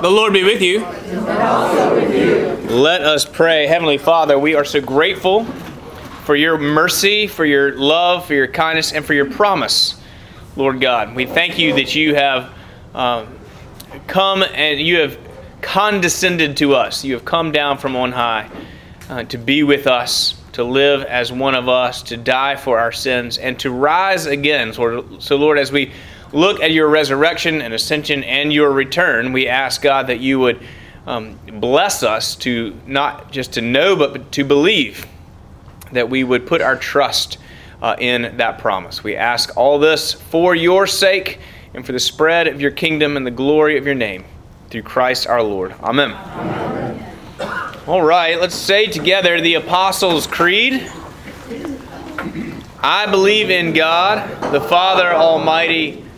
The Lord be with you. Let us pray. Heavenly Father, we are so grateful for your mercy, for your love, for your kindness, and for your promise, Lord God. We thank you that you have um, come and you have condescended to us. You have come down from on high uh, to be with us, to live as one of us, to die for our sins, and to rise again. So Lord, as we look at your resurrection and ascension and your return, we ask God that you would um, bless us to not just to know, but to believe that we would put our trust uh, in that promise. We ask all this for your sake and for the spread of your kingdom and the glory of your name. Through Christ our Lord. Amen. Amen. All right, let's say together the Apostles' Creed. I believe in God, the Father Almighty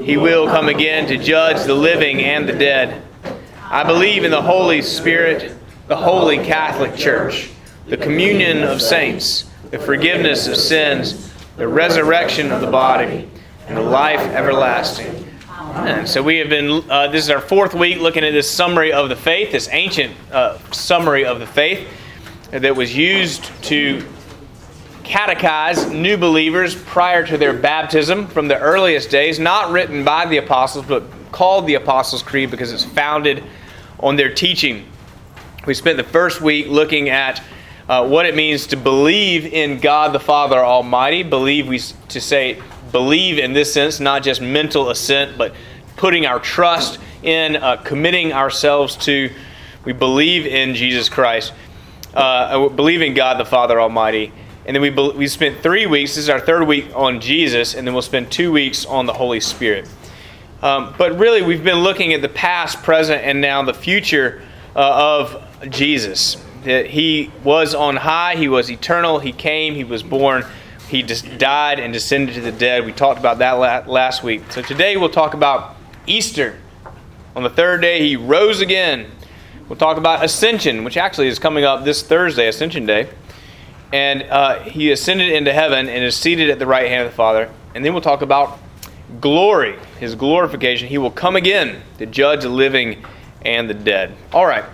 He will come again to judge the living and the dead. I believe in the Holy Spirit, the Holy Catholic Church, the communion of saints, the forgiveness of sins, the resurrection of the body, and the life everlasting. And so we have been, uh, this is our fourth week looking at this summary of the faith, this ancient uh, summary of the faith that was used to catechize new believers prior to their baptism from the earliest days, not written by the apostles, but called the Apostles' Creed because it's founded on their teaching. We spent the first week looking at uh, what it means to believe in God the Father Almighty. Believe we to say believe in this sense, not just mental assent, but putting our trust in, uh, committing ourselves to. We believe in Jesus Christ. Uh, believe in God the Father Almighty and then we, we spent three weeks, this is our third week on Jesus, and then we'll spend two weeks on the Holy Spirit. Um, but really, we've been looking at the past, present, and now the future uh, of Jesus. That he was on high, he was eternal, he came, he was born, he just died and descended to the dead. We talked about that last week. So today we'll talk about Easter. On the third day, he rose again. We'll talk about Ascension, which actually is coming up this Thursday, Ascension Day and uh, he ascended into heaven and is seated at the right hand of the Father. And then we'll talk about glory, his glorification. He will come again to judge the living and the dead. All right.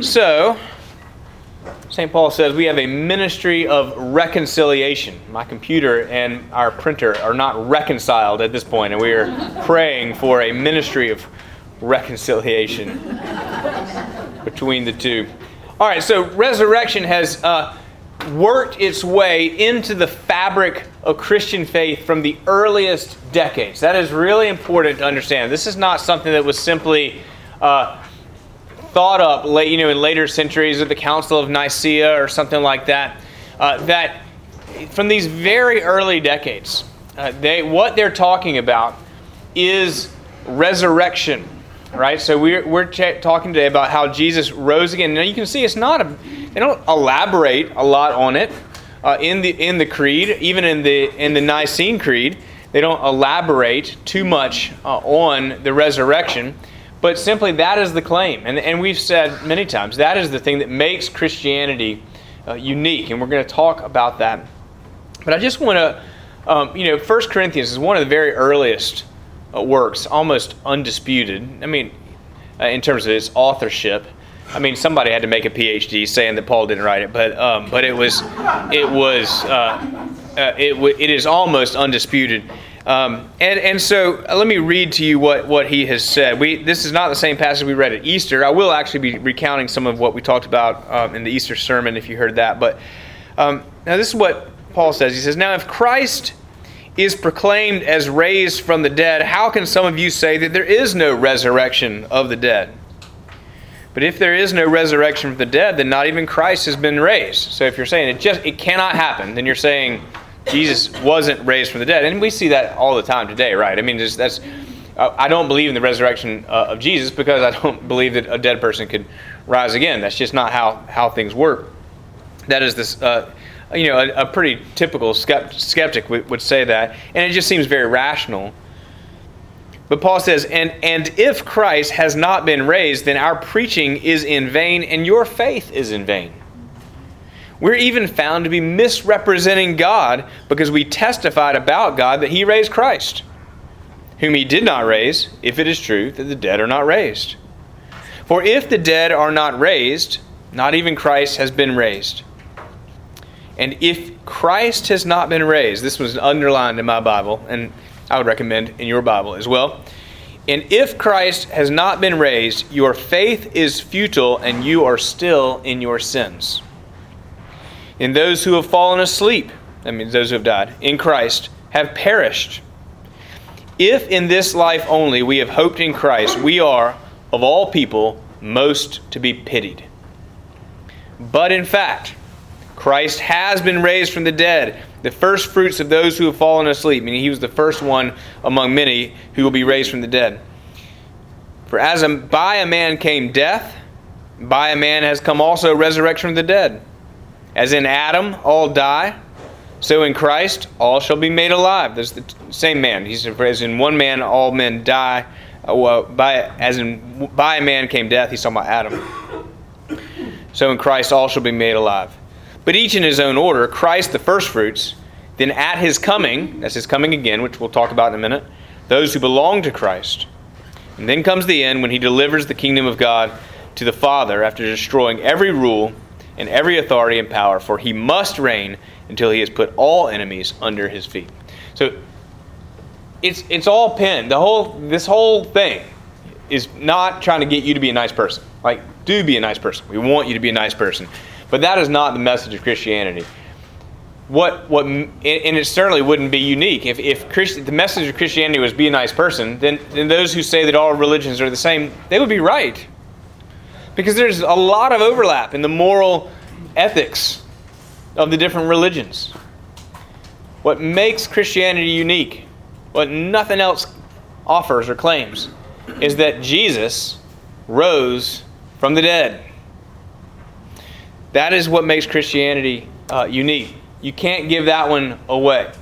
So, St. Paul says we have a ministry of reconciliation. My computer and our printer are not reconciled at this point, and we are praying for a ministry of reconciliation between the two. All right, so resurrection has uh, worked its way into the fabric of Christian faith from the earliest decades. That is really important to understand. This is not something that was simply uh, thought up late, you know, in later centuries of the Council of Nicaea or something like that. Uh, that from these very early decades, uh, they what they're talking about is resurrection right? So we're, we're ch- talking today about how Jesus rose again. Now you can see it's not a, they don't elaborate a lot on it uh, in the in the creed, even in the in the Nicene Creed. They don't elaborate too much uh, on the resurrection, but simply that is the claim. And, and we've said many times that is the thing that makes Christianity uh, unique, and we're going to talk about that. But I just want to, um, you know, First Corinthians is one of the very earliest works, almost undisputed. I mean, uh, in terms of its authorship. I mean, somebody had to make a PhD saying that Paul didn't write it, but um, but it was it was uh, uh, it w- it is almost undisputed. Um, and and so uh, let me read to you what, what he has said. We this is not the same passage we read at Easter. I will actually be recounting some of what we talked about um, in the Easter sermon if you heard that. But um, now this is what Paul says. He says, "Now if Christ is proclaimed as raised from the dead, how can some of you say that there is no resurrection of the dead? But if there is no resurrection from the dead, then not even Christ has been raised. So if you're saying it just it cannot happen, then you're saying Jesus wasn't raised from the dead, and we see that all the time today, right? I mean, just, that's I don't believe in the resurrection uh, of Jesus because I don't believe that a dead person could rise again. That's just not how, how things work. That is this, uh, you know, a, a pretty typical skeptic would, would say that, and it just seems very rational. But Paul says, and, and if Christ has not been raised, then our preaching is in vain and your faith is in vain. We're even found to be misrepresenting God because we testified about God that He raised Christ, whom He did not raise, if it is true that the dead are not raised. For if the dead are not raised, not even Christ has been raised. And if Christ has not been raised, this was underlined in my Bible, and I would recommend in your Bible as well. And if Christ has not been raised, your faith is futile and you are still in your sins. And those who have fallen asleep, that means those who have died, in Christ, have perished. If in this life only we have hoped in Christ, we are, of all people, most to be pitied. But in fact, Christ has been raised from the dead, the first fruits of those who have fallen asleep, meaning he was the first one among many who will be raised from the dead. For as a, by a man came death, by a man has come also resurrection from the dead. As in Adam, all die, so in Christ, all shall be made alive. There's the same man. He said, as in one man, all men die. Uh, well, by, as in by a man came death, he's talking about Adam. So in Christ, all shall be made alive. But each in his own order Christ the firstfruits, then at his coming, that's his coming again, which we'll talk about in a minute, those who belong to Christ. And then comes the end when he delivers the kingdom of God to the Father after destroying every rule and every authority and power, for he must reign until he has put all enemies under his feet. So it's it's all pinned. The whole this whole thing is not trying to get you to be a nice person. Like, do be a nice person. We want you to be a nice person. But that is not the message of Christianity. What what and it certainly wouldn't be unique if if Christ, the message of Christianity was be a nice person. Then then those who say that all religions are the same, they would be right because there's a lot of overlap in the moral ethics of the different religions. What makes Christianity unique, what nothing else offers or claims, is that Jesus rose from the dead. That is what makes Christianity uh, unique. You can't give that one away.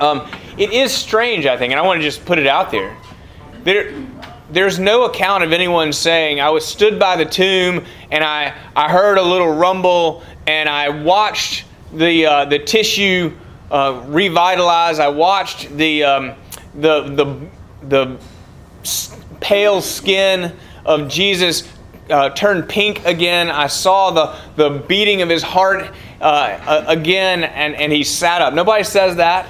Um, it is strange, I think, and I want to just put it out there. There, there's no account of anyone saying, I was stood by the tomb and I, I heard a little rumble and I watched the, uh, the tissue uh, revitalize. I watched the, um, the, the, the pale skin of Jesus uh, turn pink again. I saw the, the beating of his heart uh, again and, and he sat up. Nobody says that.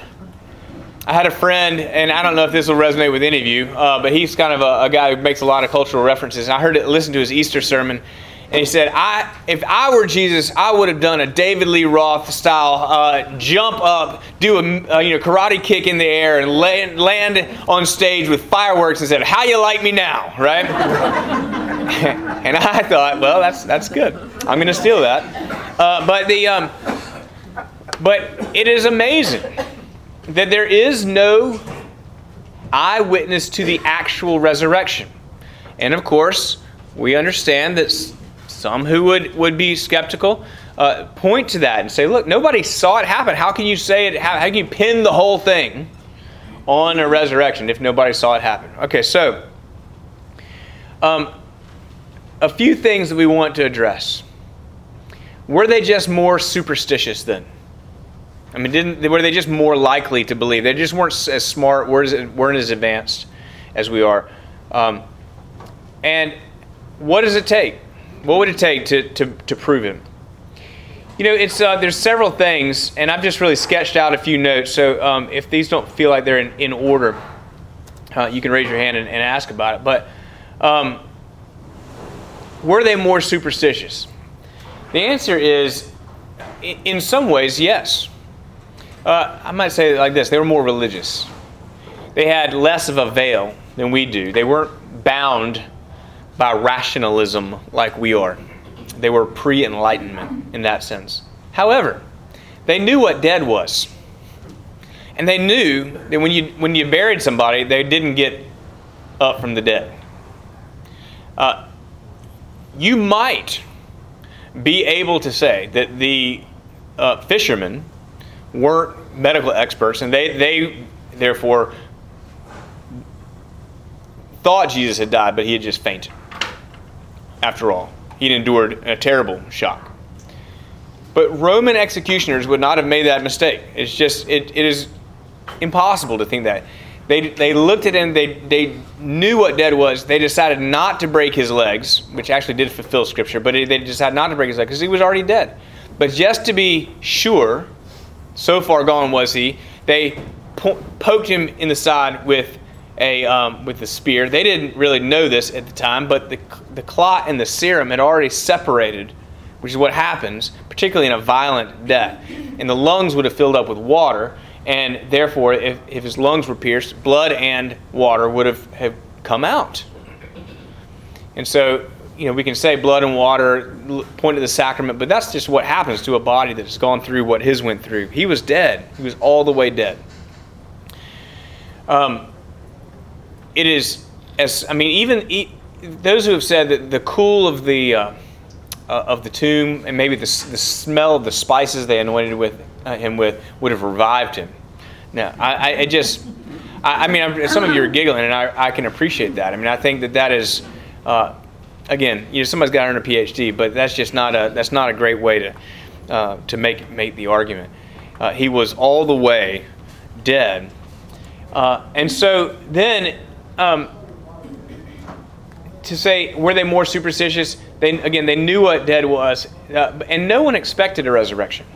I had a friend, and I don't know if this will resonate with any of you, uh, but he's kind of a, a, guy who makes a lot of cultural references. And I heard it, listened to his Easter sermon, and he said, "I, if I were Jesus, I would have done a David Lee Roth style uh, jump up, do a, you know karate kick in the air, and land, land on stage with fireworks, and said, "How you like me now?" Right? and I thought, well, that's that's good. I'm going to steal that. Uh, but the um, but it is amazing that there is no eyewitness to the actual resurrection. And of course, we understand that some who would, would be skeptical uh, point to that and say, look, nobody saw it happen. How can you say it? How, how can you pin the whole thing on a resurrection if nobody saw it happen? Okay, so um, a few things that we want to address. Were they just more superstitious then? I mean, didn't were they just more likely to believe? They just weren't as smart, weren't, as advanced as we are. Um, and what does it take? What would it take to, to, to prove it? You know, it's uh, there's several things, and I've just really sketched out a few notes. So um, if these don't feel like they're in, in order, uh, you can raise your hand and, and ask about it. But um, were they more superstitious? The answer is, in some ways, yes. Uh, I might say it like this they were more religious. They had less of a veil than we do. They weren't bound by rationalism like we are. They were pre enlightenment in that sense. However, they knew what dead was. And they knew that when you, when you buried somebody, they didn't get up from the dead. Uh, you might be able to say that the uh, fishermen weren't medical experts, and they, they therefore thought Jesus had died, but he had just fainted. After all, he'd endured a terrible shock. But Roman executioners would not have made that mistake. It's just, it, it is impossible to think that. They, they looked at him, they, they knew what dead was. They decided not to break his legs, which actually did fulfill Scripture, but they decided not to break his legs because he was already dead. But just to be sure, so far gone was he, they po- poked him in the side with a um, with the spear. They didn't really know this at the time, but the, the clot and the serum had already separated, which is what happens, particularly in a violent death. And the lungs would have filled up with water, and therefore, if, if his lungs were pierced, blood and water would have, have come out. And so, you know, we can say blood and water point to the sacrament, but that's just what happens to a body that has gone through what his went through. He was dead. He was all the way dead. Um, it is as I mean, even those who have said that the cool of the uh, uh, of the tomb and maybe the, the smell of the spices they anointed with uh, him with would have revived him. Now, I, I just, I, I mean, I'm, some of you are giggling, and I, I can appreciate that. I mean, I think that that is, uh, again, you know, somebody's got to earn a PhD, but that's just not a that's not a great way to uh, to make make the argument. Uh, he was all the way dead, and so then um, to say, were they more superstitious? They, again, they knew what dead was, uh, and no one expected a resurrection.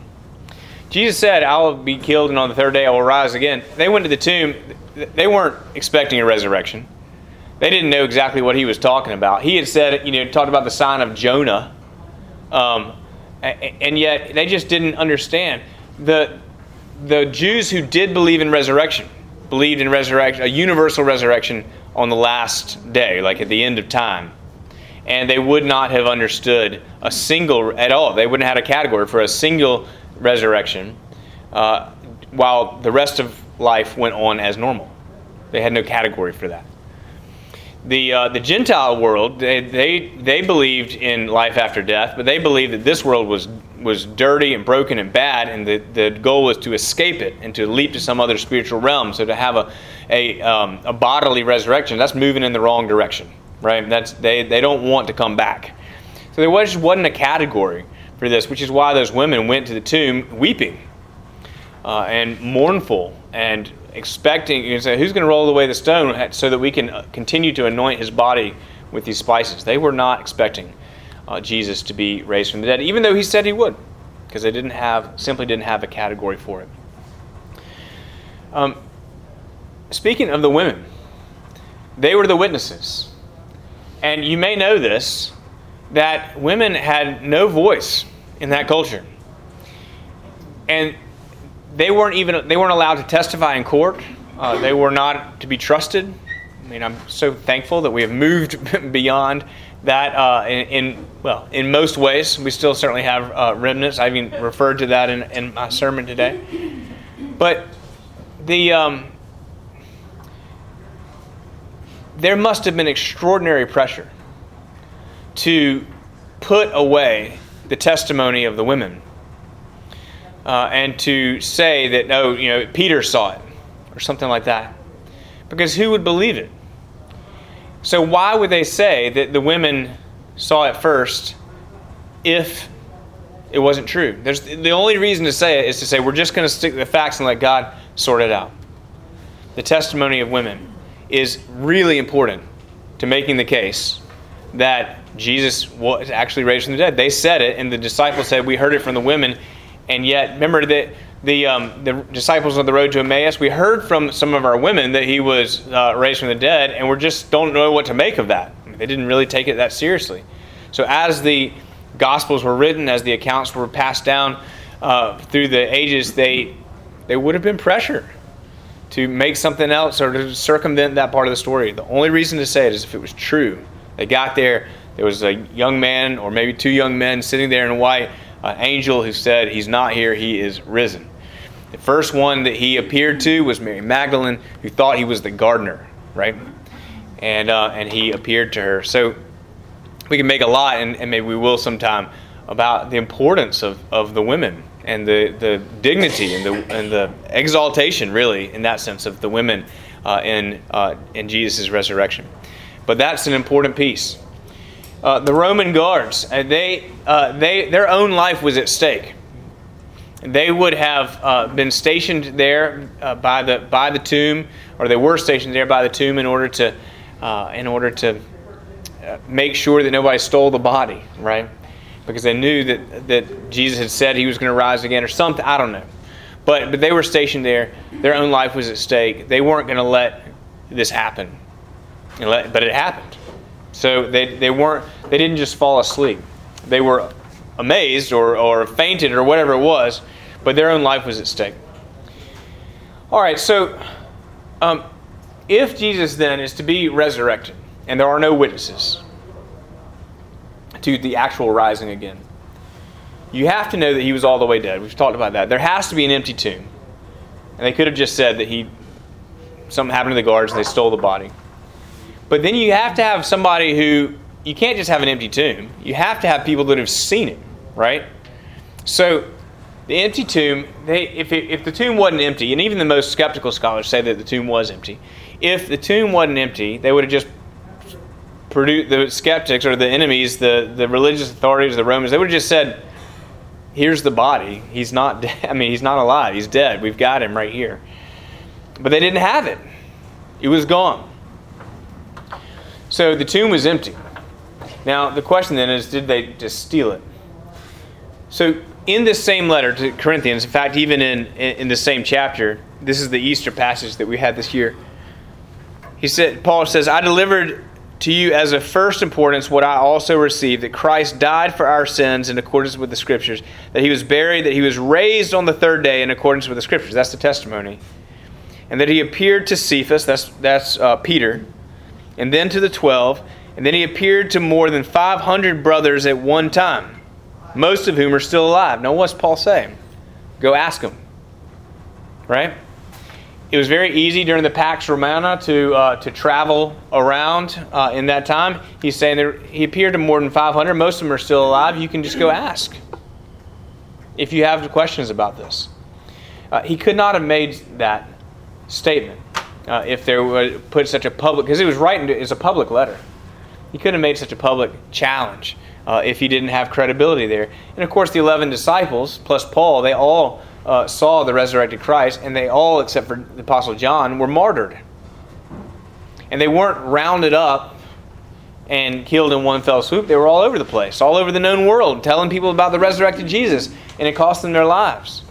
Jesus said, I will be killed, and on the third day I will rise again. They went to the tomb. They weren't expecting a resurrection. They didn't know exactly what he was talking about. He had said, you know, talked about the sign of Jonah, um, and yet they just didn't understand. The, the Jews who did believe in resurrection, believed in resurrection, a universal resurrection on the last day, like at the end of time. And they would not have understood a single at all. They wouldn't have had a category for a single resurrection, uh, while the rest of life went on as normal. They had no category for that. The, uh, the Gentile world, they, they, they believed in life after death, but they believed that this world was was dirty and broken and bad, and the, the goal was to escape it and to leap to some other spiritual realm. So to have a, a, um, a bodily resurrection, that's moving in the wrong direction, right? That's, they, they don't want to come back. So there was, wasn't a category for this, which is why those women went to the tomb weeping uh, and mournful and expecting, you say, who's going to roll away the stone so that we can uh, continue to anoint his body with these spices? They were not expecting uh, Jesus to be raised from the dead, even though he said he would, because they didn't have simply didn't have a category for it. Um, speaking of the women, they were the witnesses, and you may know this that women had no voice in that culture, and they weren't even they weren't allowed to testify in court. Uh, they were not to be trusted. I mean, I'm so thankful that we have moved beyond that uh, in, in, well in most ways we still certainly have uh, remnants. I even referred to that in, in my sermon today. But the um, there must have been extraordinary pressure to put away the testimony of the women uh, and to say that no, you know Peter saw it or something like that because who would believe it so, why would they say that the women saw it first if it wasn't true? There's, the only reason to say it is to say we're just going to stick to the facts and let God sort it out. The testimony of women is really important to making the case that Jesus was actually raised from the dead. They said it, and the disciples said, We heard it from the women. And yet, remember that the, um, the disciples on the road to Emmaus, we heard from some of our women that he was uh, raised from the dead, and we just don't know what to make of that. They didn't really take it that seriously. So, as the Gospels were written, as the accounts were passed down uh, through the ages, they, they would have been pressure to make something else or to circumvent that part of the story. The only reason to say it is if it was true. They got there, there was a young man or maybe two young men sitting there in white an angel who said, He's not here, he is risen. The first one that he appeared to was Mary Magdalene, who thought he was the gardener, right? And, uh, and he appeared to her. So we can make a lot, and, and maybe we will sometime, about the importance of, of the women and the, the dignity and the, and the exaltation, really, in that sense, of the women uh, in, uh, in Jesus' resurrection. But that's an important piece. Uh, the Roman guards, uh, they, uh, they, their own life was at stake. They would have uh, been stationed there by, the, by the tomb, or they were stationed there by the tomb in order to, in order to make sure that nobody stole the body, right? because they knew that, that Jesus had said he was going to rise again or something. I don't know. But, but they were stationed there. Their own life was at stake. They weren't going to let this happen. But it happened. So they, they, weren't, they didn't just fall asleep. They were amazed or, or fainted or whatever it was, but their own life was at stake. All right, so um, if Jesus then is to be resurrected, and there are no witnesses, to the actual rising again. You have to know that he was all the way dead. We've talked about that. There has to be an empty tomb. And they could have just said that he something happened to the guards and they stole the body. But then you have to have somebody who you can't just have an empty tomb. You have to have people that have seen it, right? So the empty tomb, they, if, it, if the tomb wasn't empty, and even the most skeptical scholars say that the tomb was empty, if the tomb wasn't empty, they would have just produced the skeptics or the enemies, the, the religious authorities, the Romans, they would have just said, here's the body. He's not dead. I mean, he's not alive. He's dead. We've got him right here. But they didn't have it. It was gone. So the tomb was empty. Now, the question then is did they just steal it? So, in this same letter to Corinthians, in fact, even in, in the same chapter, this is the Easter passage that we had this year. He said, Paul says, I delivered to you as of first importance what I also received that Christ died for our sins in accordance with the Scriptures, that he was buried, that he was raised on the third day in accordance with the Scriptures. That's the testimony. And that he appeared to Cephas, that's, that's uh, Peter, and then to the twelve, and then he appeared to more than 500 brothers at one time, most of whom are still alive. Now, what's Paul saying? Go ask them. Right? it was very easy during the Pax Romana to uh, to travel around uh, in that time. He's saying there, he appeared to more than 500. Most of them are still alive. You can just go ask if you have questions about this. Uh, he could not have made that statement uh, if there were put such a public because he was writing as a public letter. He couldn't have made such a public challenge uh, if he didn't have credibility there. And of course, the eleven disciples plus Paul, they all uh, saw the resurrected Christ, and they all, except for the Apostle John, were martyred. And they weren't rounded up and killed in one fell swoop. They were all over the place, all over the known world, telling people about the resurrected Jesus, and it cost them their lives.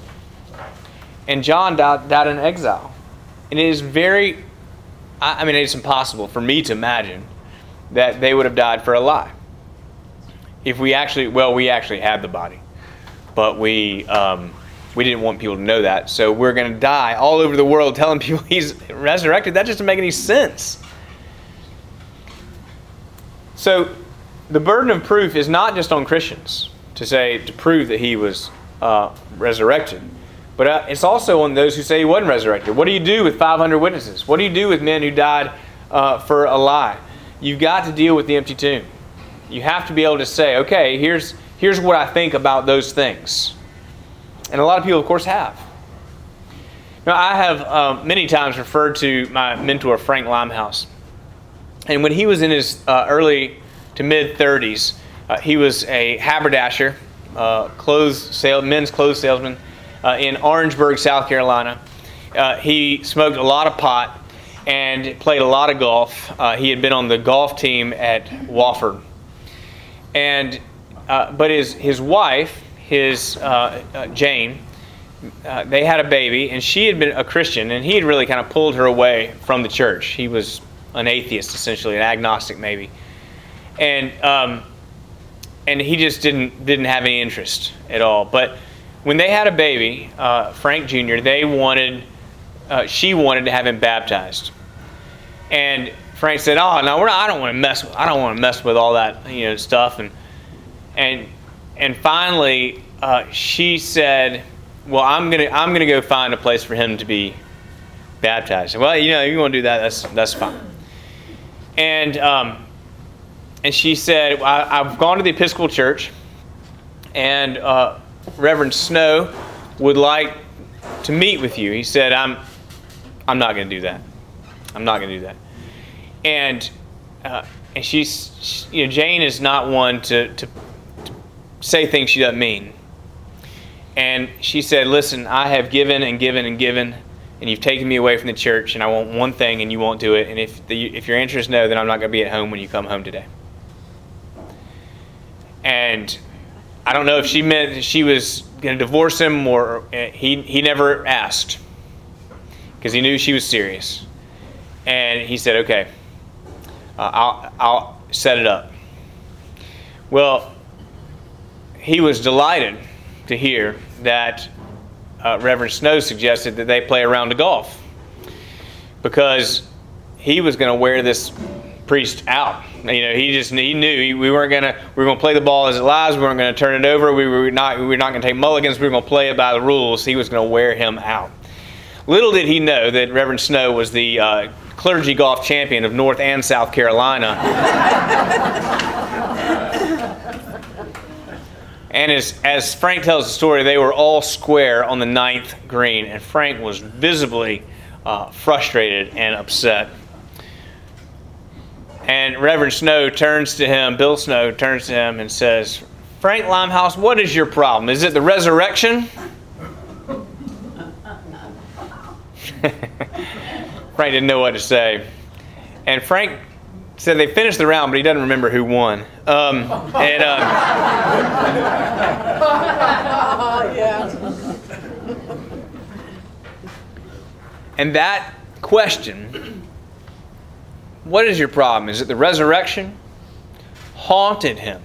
And John died, died in exile. And it is very, I mean, it's impossible for me to imagine that they would have died for a lie. If we actually, well, we actually had the body, but we, um, we didn't want people to know that. So we're going to die all over the world telling people he's resurrected. That just doesn't make any sense. So the burden of proof is not just on Christians to say, to prove that he was uh, resurrected, but uh, it's also on those who say he wasn't resurrected. What do you do with 500 witnesses? What do you do with men who died uh, for a lie? You've got to deal with the empty tomb. You have to be able to say, okay, here's, here's what I think about those things. And a lot of people, of course, have. Now, I have um, many times referred to my mentor, Frank Limehouse. And when he was in his uh, early to mid 30s, uh, he was a haberdasher, uh, clothes sale, men's clothes salesman uh, in Orangeburg, South Carolina. Uh, he smoked a lot of pot and played a lot of golf. Uh, he had been on the golf team at Wofford. And, but his, his wife, his uh, uh, Jane, uh, they had a baby, and she had been a Christian, and he had really kind of pulled her away from the church. He was an atheist, essentially, an agnostic, maybe, and um, and he just didn't didn't have any interest at all. But when they had a baby, uh, Frank Jr., they wanted, uh, she wanted to have him baptized, and Frank said, "Oh no, not, I don't want to mess. With, I don't want to mess with all that you know stuff." And and and finally, uh, she said, "Well, I'm gonna I'm gonna go find a place for him to be baptized." Well, you know, you want to do that, that's that's fine. And um, and she said, I, have gone to the Episcopal Church, and uh, Reverend Snow would like to meet with you. He said, I'm, I'm not going to do that. I'm not going to do that. And, uh, and she's, she, you know, Jane is not one to, to, to say things she doesn't mean. And she said, Listen, I have given and given and given, and you've taken me away from the church, and I want one thing, and you won't do it. And if, the, if your answer is no, then I'm not going to be at home when you come home today. And I don't know if she meant she was going to divorce him or uh, he, he never asked because he knew she was serious. And he said, okay, uh, I'll, I'll set it up. Well, he was delighted to hear that uh, Reverend Snow suggested that they play a round of golf because he was going to wear this priest out. You know, he just he knew we weren't gonna we were gonna play the ball as it lies. We weren't gonna turn it over. We were not we were not gonna take mulligans. We were gonna play it by the rules. He was gonna wear him out. Little did he know that Reverend Snow was the uh, clergy golf champion of North and South Carolina. and as, as Frank tells the story, they were all square on the ninth green, and Frank was visibly uh, frustrated and upset. And Reverend Snow turns to him, Bill Snow turns to him and says, Frank Limehouse, what is your problem? Is it the resurrection? Frank didn't know what to say. And Frank said they finished the round, but he doesn't remember who won. Um, and, uh, and that question what is your problem? Is it the resurrection? Haunted him,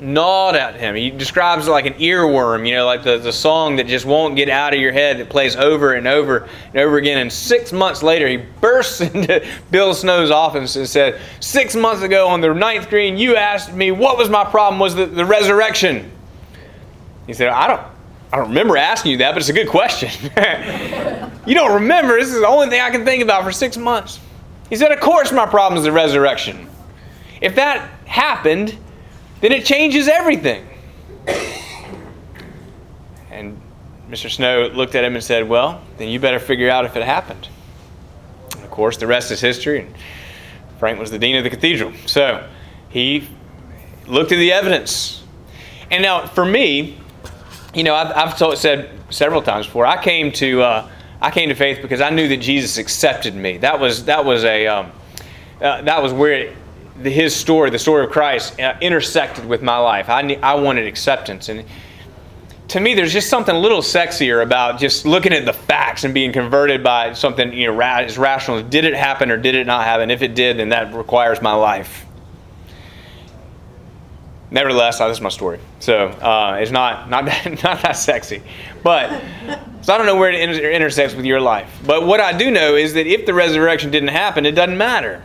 gnawed at him. He describes it like an earworm, you know, like the, the song that just won't get out of your head that plays over and over and over again. And six months later, he bursts into Bill Snow's office and said, Six months ago on the ninth green, you asked me what was my problem was the, the resurrection. He said, I don't, I don't remember asking you that, but it's a good question. you don't remember. This is the only thing I can think about for six months. He said, Of course, my problem is the resurrection. If that happened, then it changes everything. And Mr. Snow looked at him and said, Well, then you better figure out if it happened. And of course, the rest is history. And Frank was the dean of the cathedral. So he looked at the evidence. And now, for me, you know, I've, I've told, said several times before, I came to. Uh, I came to faith because I knew that Jesus accepted me. That was that was a um, uh, that was where it, the, his story, the story of Christ, uh, intersected with my life. I I wanted acceptance, and to me, there's just something a little sexier about just looking at the facts and being converted by something you know ra- as rational. Did it happen or did it not happen? If it did, then that requires my life. Nevertheless, this is my story, so uh, it's not not not that sexy, but so I don't know where it inter- intersects with your life. But what I do know is that if the resurrection didn't happen, it doesn't matter.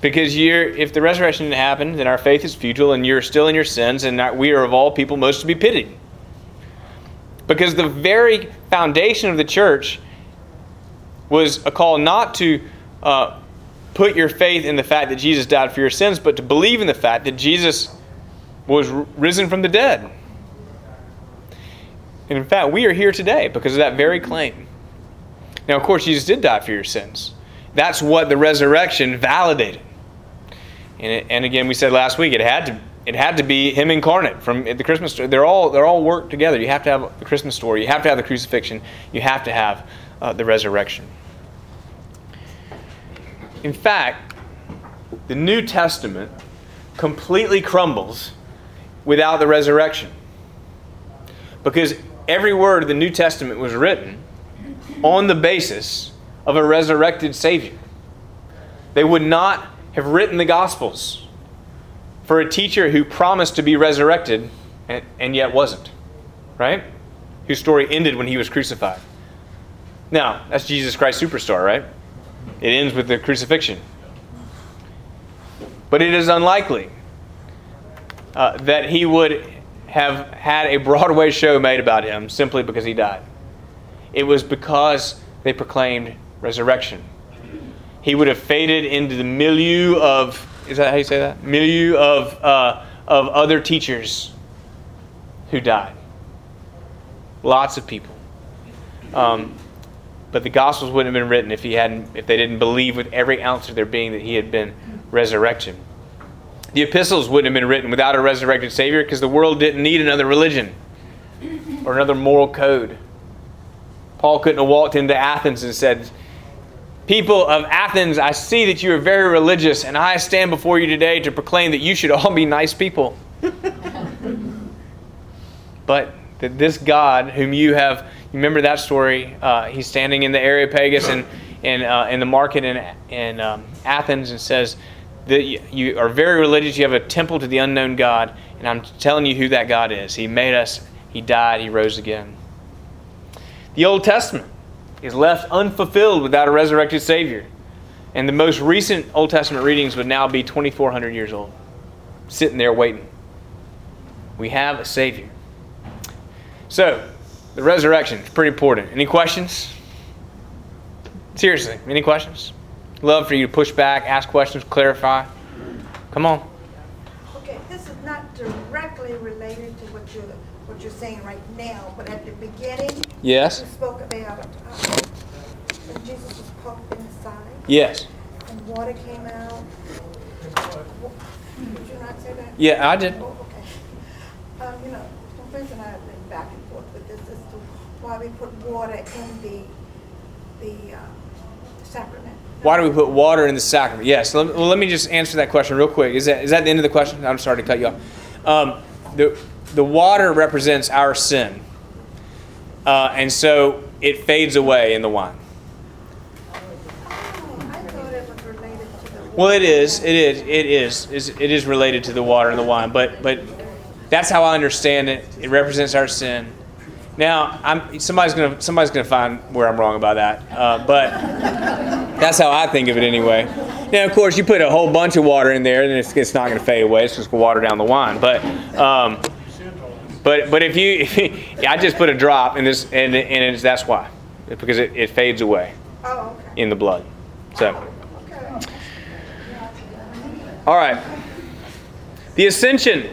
Because you're, if the resurrection didn't happen, then our faith is futile and you're still in your sins, and we are of all people most to be pitied. Because the very foundation of the church was a call not to uh, put your faith in the fact that Jesus died for your sins, but to believe in the fact that Jesus was risen from the dead. And in fact, we are here today because of that very claim. Now, of course, Jesus did die for your sins. That's what the resurrection validated. And, it, and again, we said last week it had to it had to be Him incarnate from the Christmas story. They're all they're all worked together. You have to have the Christmas story. You have to have the crucifixion. You have to have uh, the resurrection. In fact, the New Testament completely crumbles without the resurrection. Because every word of the New Testament was written on the basis of a resurrected Savior. They would not have written the Gospels for a teacher who promised to be resurrected and, and yet wasn't, right? Whose story ended when he was crucified. Now, that's Jesus Christ Superstar, right? It ends with the crucifixion. But it is unlikely uh, that he would have had a Broadway show made about him simply because he died. It was because they proclaimed resurrection. He would have faded into the milieu of is that how you say that? Milieu of, uh, of other teachers who died. Lots of people. Um, but the Gospels wouldn't have been written if he hadn't, if they didn't believe with every ounce of their being that he had been resurrected. The epistles wouldn't have been written without a resurrected Savior because the world didn't need another religion or another moral code. Paul couldn't have walked into Athens and said, People of Athens, I see that you are very religious, and I stand before you today to proclaim that you should all be nice people. but that this God, whom you have, remember that story? Uh, he's standing in the Areopagus and in, uh, in the market in, in um, Athens and says that you are very religious. You have a temple to the unknown God, and I'm telling you who that God is. He made us, He died, He rose again. The Old Testament is left unfulfilled without a resurrected Savior. And the most recent Old Testament readings would now be 2,400 years old, sitting there waiting. We have a Savior. So, the resurrection is pretty important. Any questions? Seriously, any questions? Love for you to push back, ask questions, clarify. Come on. Okay, this is not directly related to what you're, what you're saying right now, but at the beginning, Yes. you spoke about, uh, when Jesus was poked in the side Yes. and water came out. Did you not say that? Yeah, I did. Oh, okay. Um, you know, my friends and I have been back and forth with this as to why we put water in the, the, uh, sacrament. Why do we put water in the sacrament? Yes. Let, well, let me just answer that question real quick. Is that, is that the end of the question? I'm sorry to cut you off. Um, the, the water represents our sin. Uh, and so it fades away in the wine. Oh, I thought it was related to the. Well, it is. It is. It is. Is- It is related to the water and the wine, but but that's how I understand it. It represents our sin. Now, I'm somebody's gonna somebody's gonna find where I'm wrong about that, uh, but that's how I think of it anyway. Now, of course, you put a whole bunch of water in there, and it's, it's not going to fade away. It's just going to water down the wine. But um, but but if you, I just put a drop in this, and and it's, that's why, because it, it fades away Oh, okay. in the blood. So. Okay. All right. The ascension.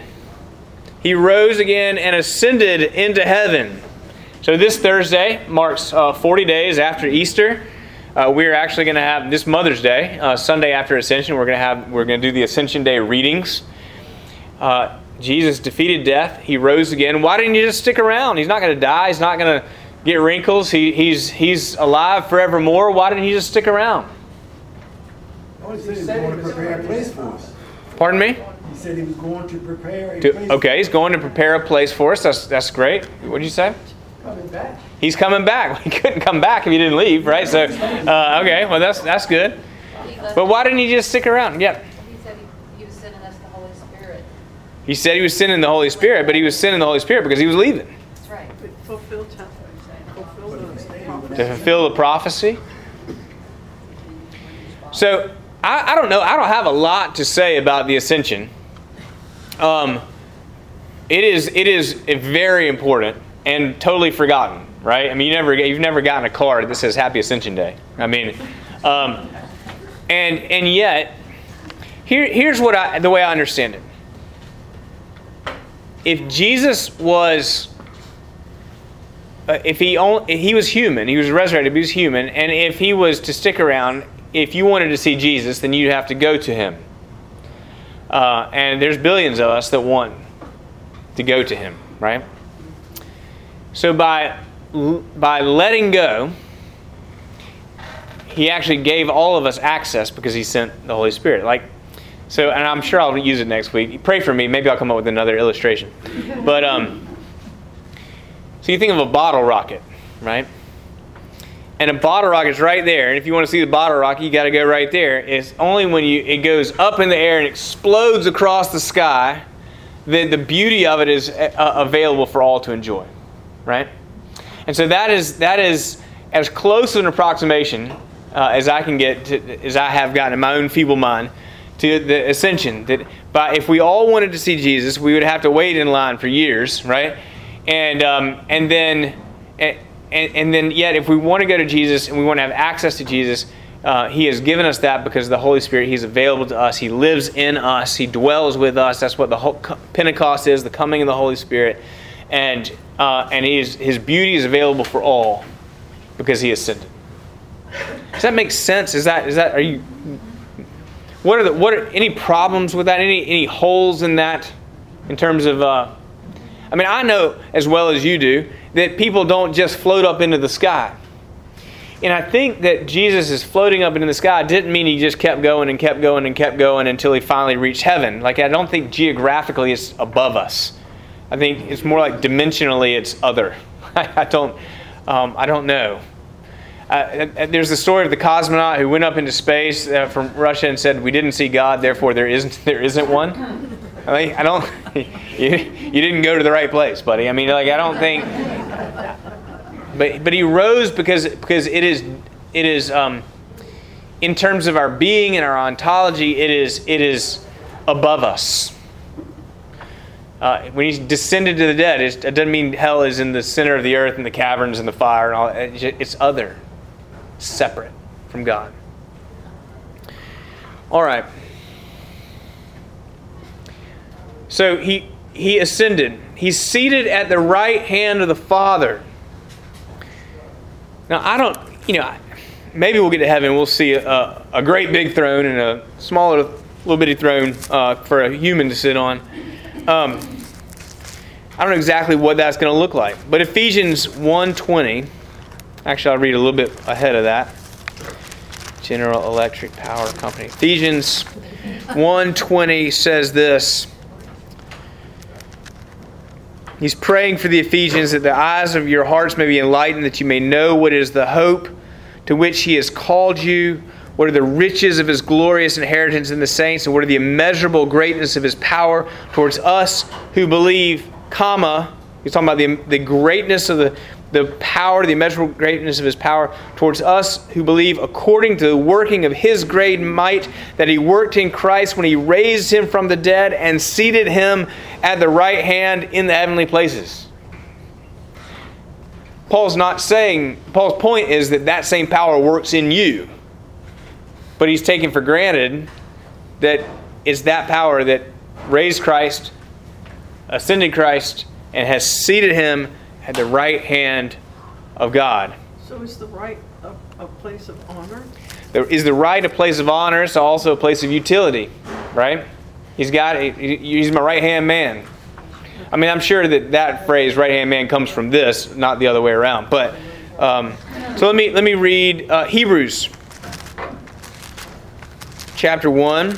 He rose again and ascended into heaven. So this Thursday marks uh, 40 days after Easter. Uh, we're actually going to have this Mother's Day, uh, Sunday after Ascension. We're going to have we're going to do the Ascension Day readings. Uh, Jesus defeated death. He rose again. Why didn't you just stick around? He's not going to die. He's not going to get wrinkles. He, he's he's alive forevermore. Why didn't you just stick around? Oh, he said he was going to prepare a place for us. Pardon me. He said he was going to prepare a place. okay, he's going to prepare a place for us. That's that's great. What did you say? Coming back. He's coming back. He couldn't come back if he didn't leave, right? So, uh, okay, well that's that's good. But why didn't he just stick around? Yeah, He said he, he was sending us the Holy Spirit. he said he was sending the Holy Spirit, but he was sending the Holy Spirit because he was leaving That's right. Fulfill time. Fulfill the to fulfill the prophecy. So I, I don't know. I don't have a lot to say about the ascension. Um, it is it is very important and totally forgotten, right? I mean, you never you've never gotten a card that says Happy Ascension Day. I mean, um, and and yet here here's what I the way I understand it. If Jesus was uh, if he only, he was human, he was resurrected, but he was human, and if he was to stick around, if you wanted to see Jesus, then you'd have to go to him. Uh, and there's billions of us that want to go to him, right? So by by letting go, he actually gave all of us access because he sent the Holy Spirit. Like so, and I'm sure I'll use it next week. Pray for me. Maybe I'll come up with another illustration. But um. So you think of a bottle rocket, right? And a bottle rocket's right there. And if you want to see the bottle rocket, you got to go right there. It's only when you it goes up in the air and explodes across the sky that the beauty of it is uh, available for all to enjoy, right? And so that is that is as close an approximation uh, as I can get to, as I have gotten in my own feeble mind to the ascension. That by if we all wanted to see Jesus, we would have to wait in line for years, right? And um, and then and, and then yet if we want to go to Jesus and we want to have access to Jesus, uh, He has given us that because the Holy Spirit, He's available to us. He lives in us. He dwells with us. That's what the whole Pentecost is, the coming of the Holy Spirit. And, uh, and his, his beauty is available for all because He ascended. Does that make sense? Is that, is that, are you, what are the, what are, any problems with that? Any, any holes in that in terms of, uh, I mean, I know as well as you do that people don't just float up into the sky. And I think that Jesus is floating up into the sky didn't mean he just kept going and kept going and kept going until he finally reached heaven. Like, I don't think geographically it's above us. I think it's more like dimensionally it's other. I don't, um, I don't know. Uh, there's the story of the cosmonaut who went up into space uh, from Russia and said, "We didn't see God, therefore there isn't there isn't one." I, mean, I don't. You, you didn't go to the right place, buddy. I mean, like I don't think. But but he rose because because it is it is um, in terms of our being and our ontology, it is it is above us. Uh, when he descended to the dead, it doesn't mean hell is in the center of the earth and the caverns and the fire and all. It's other separate from God. All right. So he he ascended. He's seated at the right hand of the Father. Now I don't, you know, maybe we'll get to heaven. We'll see a, a great big throne and a smaller little bitty throne uh, for a human to sit on. Um, I don't know exactly what that's going to look like, but Ephesians 1:20 Actually, I'll read a little bit ahead of that. General Electric Power Company. Ephesians 1:20 says this. He's praying for the Ephesians that the eyes of your hearts may be enlightened, that you may know what is the hope to which he has called you, what are the riches of his glorious inheritance in the saints, and what are the immeasurable greatness of his power towards us who believe, comma, he's talking about the, the greatness of the the power, the immeasurable greatness of his power towards us who believe according to the working of his great might that he worked in Christ when he raised him from the dead and seated him at the right hand in the heavenly places. Paul's not saying, Paul's point is that that same power works in you. But he's taking for granted that it's that power that raised Christ, ascended Christ, and has seated him at the right hand of God. So is the right a, a place of honor? There is the right a place of honor, so also a place of utility, right? He's got he's my right hand man. I mean, I'm sure that that phrase "right hand man" comes from this, not the other way around. But um, so let me let me read uh, Hebrews chapter one.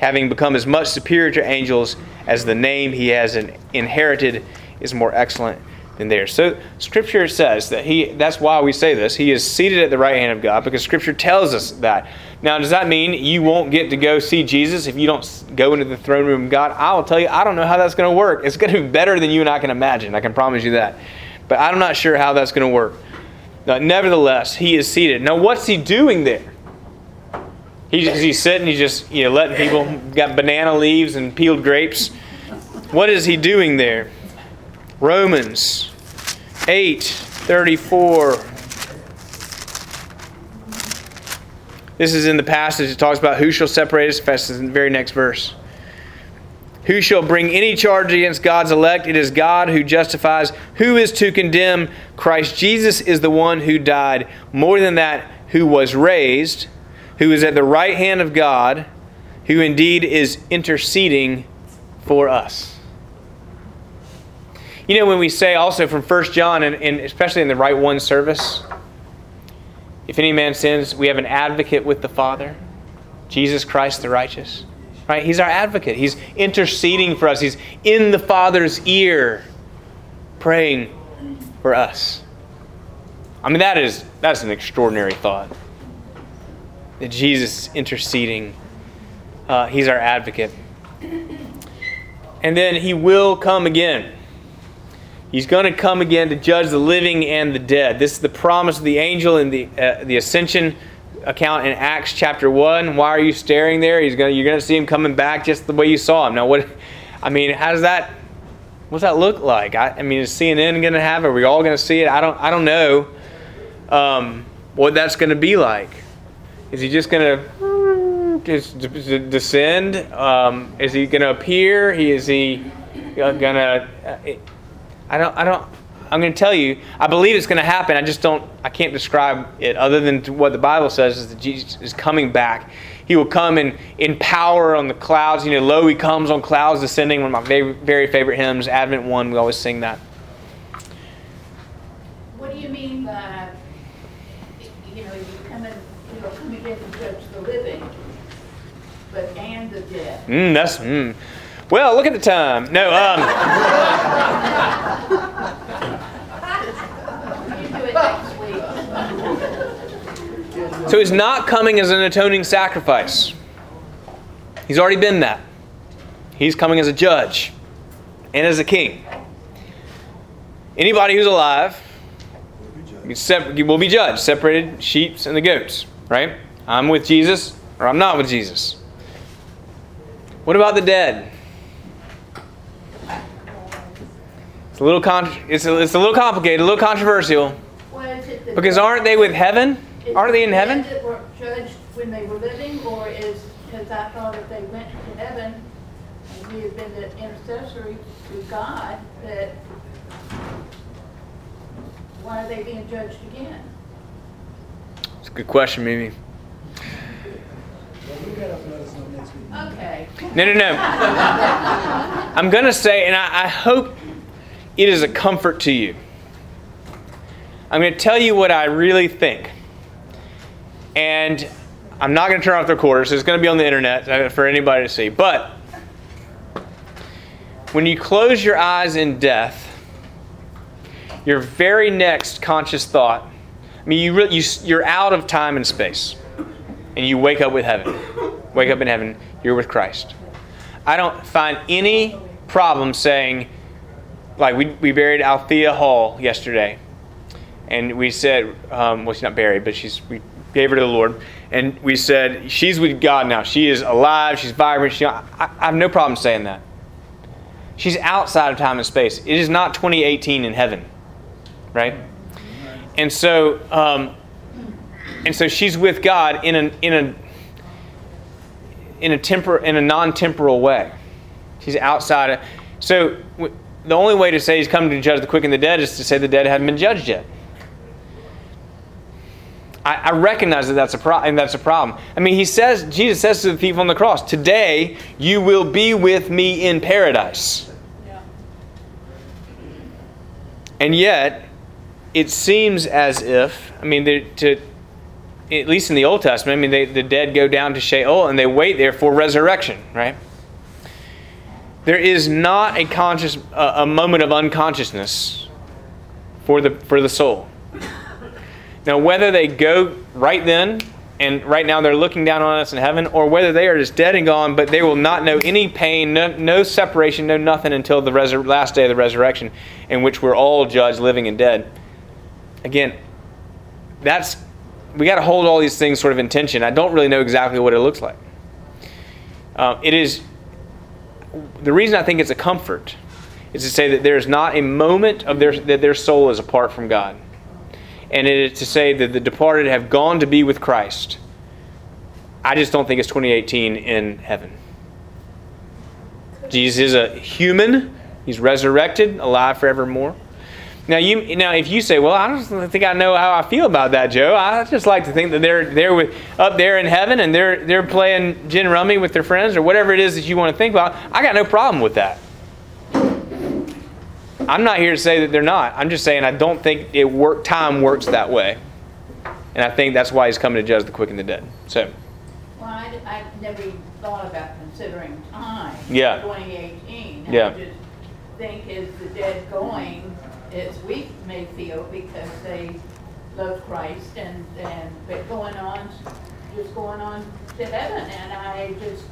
having become as much superior to angels as the name he has inherited is more excellent than theirs. So Scripture says that he. That's why we say this. He is seated at the right hand of God because Scripture tells us that. Now, does that mean you won't get to go see Jesus if you don't go into the throne room of God? I will tell you, I don't know how that's going to work. It's going to be better than you and I can imagine. I can promise you that. But I'm not sure how that's going to work. Now, nevertheless, he is seated. Now, what's he doing there? He's, he's sitting, he's just you know letting people got banana leaves and peeled grapes. What is he doing there? Romans 8 34. This is in the passage. It talks about who shall separate us. This is in the very next verse. Who shall bring any charge against God's elect? It is God who justifies. Who is to condemn? Christ Jesus is the one who died. More than that, who was raised, who is at the right hand of God, who indeed is interceding for us. You know, when we say also from 1 John, and, and especially in the Rite One service, if any man sins, we have an advocate with the Father, Jesus Christ the righteous. Right? He's our advocate. He's interceding for us. He's in the Father's ear praying for us. I mean that is that's an extraordinary thought. That Jesus is interceding. Uh, he's our advocate. And then he will come again. He's going to come again to judge the living and the dead. This is the promise of the angel in the, uh, the ascension account in Acts chapter 1. Why are you staring there? He's gonna, you're going to see him coming back just the way you saw him. Now, what, I mean, how does that, what's that look like? I, I mean, is CNN going to have it? Are we all going to see it? I don't, I don't know um, what that's going to be like. Is he just going to just descend? Um, is he going to appear? He, is he going to, I don't, I don't, I'm going to tell you, I believe it's going to happen. I just don't, I can't describe it other than what the Bible says is that Jesus is coming back. He will come in, in power on the clouds. You know, lo, he comes on clouds descending. One of my very, very favorite hymns, Advent 1, we always sing that. What do you mean by, you know, you come in, you know, come again to judge the living, but and the dead? Mm, that's, mm. Well, look at the time. No, um, You do it next week. so he's not coming as an atoning sacrifice. He's already been that. He's coming as a judge and as a king. Anybody who's alive you sep- you will be judged, separated sheep and the goats, right? I'm with Jesus or I'm not with Jesus. What about the dead? It's a little con- it's a, it's a little complicated, a little controversial. Well, is it the Because aren't they with heaven? Aren't they in heaven? That were judged when they were living, or is, because I thought if they went to heaven, and we had been the intercessory to God, that, why are they being judged again? It's a good question, Mimi. Well, look that up and let us know next week. Okay. No, no, no. I'm going to say, and I, I hope it is a comfort to you. I'm going to tell you what I really think. And I'm not going to turn off the recorder, so it's going to be on the internet uh, for anybody to see. But when you close your eyes in death, your very next conscious thought, I mean, you, you, you're out of time and space, and you wake up with heaven. Wake up in heaven, you're with Christ. I don't find any problem saying, like, we, we buried Althea Hall yesterday, and we said, um, well, she's not buried, but she's we gave her to the Lord, and we said she's with God now. She is alive. She's vibrant. She, I, I have no problem saying that. She's outside of time and space. It is not 2018 in heaven, right? And so, um, and so she's with God in a in a in a in a non-temporal way. She's outside of. So w- the only way to say he's coming to judge the quick and the dead is to say the dead haven't been judged yet. I, I recognize that that's a pro- and that's a problem. I mean, he says Jesus says to the thief on the cross, "Today you will be with me in paradise." And yet, it seems as if I mean, to at least in the Old Testament, I mean, they, the dead go down to Sheol and they wait there for resurrection, right? There is not a conscious a, a moment of unconsciousness for the for the soul. Now, whether they go right then and right now they're looking down on us in heaven, or whether they are just dead and gone, but they will not know any pain, no, no separation, no nothing until the last day of the resurrection, in which we're all judged, living and dead. Again, that's we got to hold all these things sort of in tension. I don't really know exactly what it looks like. Uh, it is the reason I think it's a comfort is to say that there is not a moment of their that their soul is apart from God, and it is to say that the departed have gone to be with Christ. I just don't think it's 2018 in heaven. Jesus is a human; he's resurrected, alive forevermore. Now you now if you say, well, I don't think I know how I feel about that, Joe. I just like to think that they're they're with up there in heaven and they're they're playing gin rummy with their friends or whatever it is that you want to think about. I got no problem with that. I'm not here to say that they're not. I'm just saying I don't think it work time works that way, and I think that's why he's coming to judge the quick and the dead. So Well, I, I never even thought about considering time. Yeah. 2018. Yeah. I just think is the dead going, as we may feel, because they love Christ and, and, but going on just going on to heaven, and I just,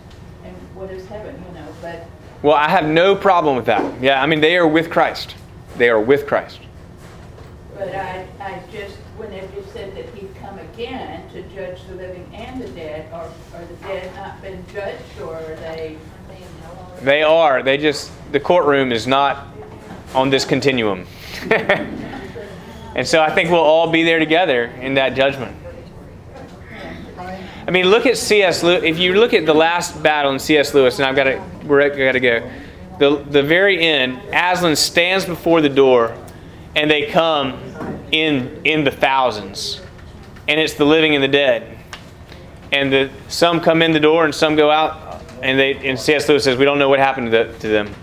and what is heaven, you know, but, Well, I have no problem with that. Yeah, I mean, they are with Christ. They are with Christ. but I, I just, when it just said that he'd come again to judge the living and the dead, are, are the dead not been judged, or are they? They are. They just, the courtroom is not on this continuum. and so I think we'll all be there together in that judgment. I mean, look at C.S. Lewis. If you look at the last battle in C.S. Lewis, and I've got to, we're got to go. The, the very end, Aslan stands before the door, and they come in in the thousands, and it's the living and the dead. And the some come in the door, and some go out, and they. And C.S. Lewis says, we don't know what happened to, the, to them.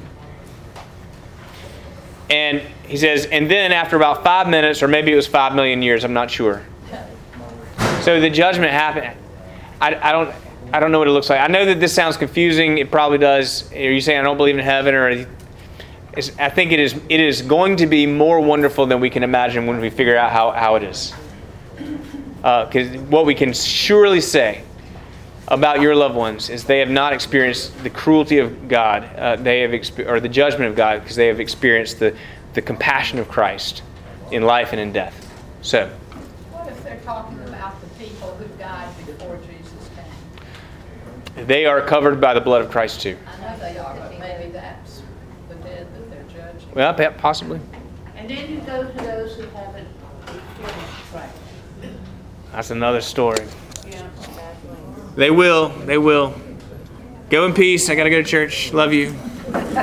And he says, and then after about five minutes, or maybe it was five million years, I'm not sure. So the judgment happened. I, I don't I don't know what it looks like. I know that this sounds confusing. It probably does. Are you saying I don't believe in heaven or? I think it is. It is going to be more wonderful than we can imagine when we figure out how, how it is. Because what we can surely say about your loved ones is they have not experienced the cruelty of God. Uh, they have expe- or the judgment of God because they have experienced the the compassion of Christ in life and in death. So. What if they're talking about the people who died before Jesus came? They are covered by the blood of Christ too. I know they are, but maybe that's the dead that they're judging. Well, possibly. And then you go to those who haven't experienced Christ. That's another story. Yeah. They will. They will. Go in peace. I got to go to church. Love you.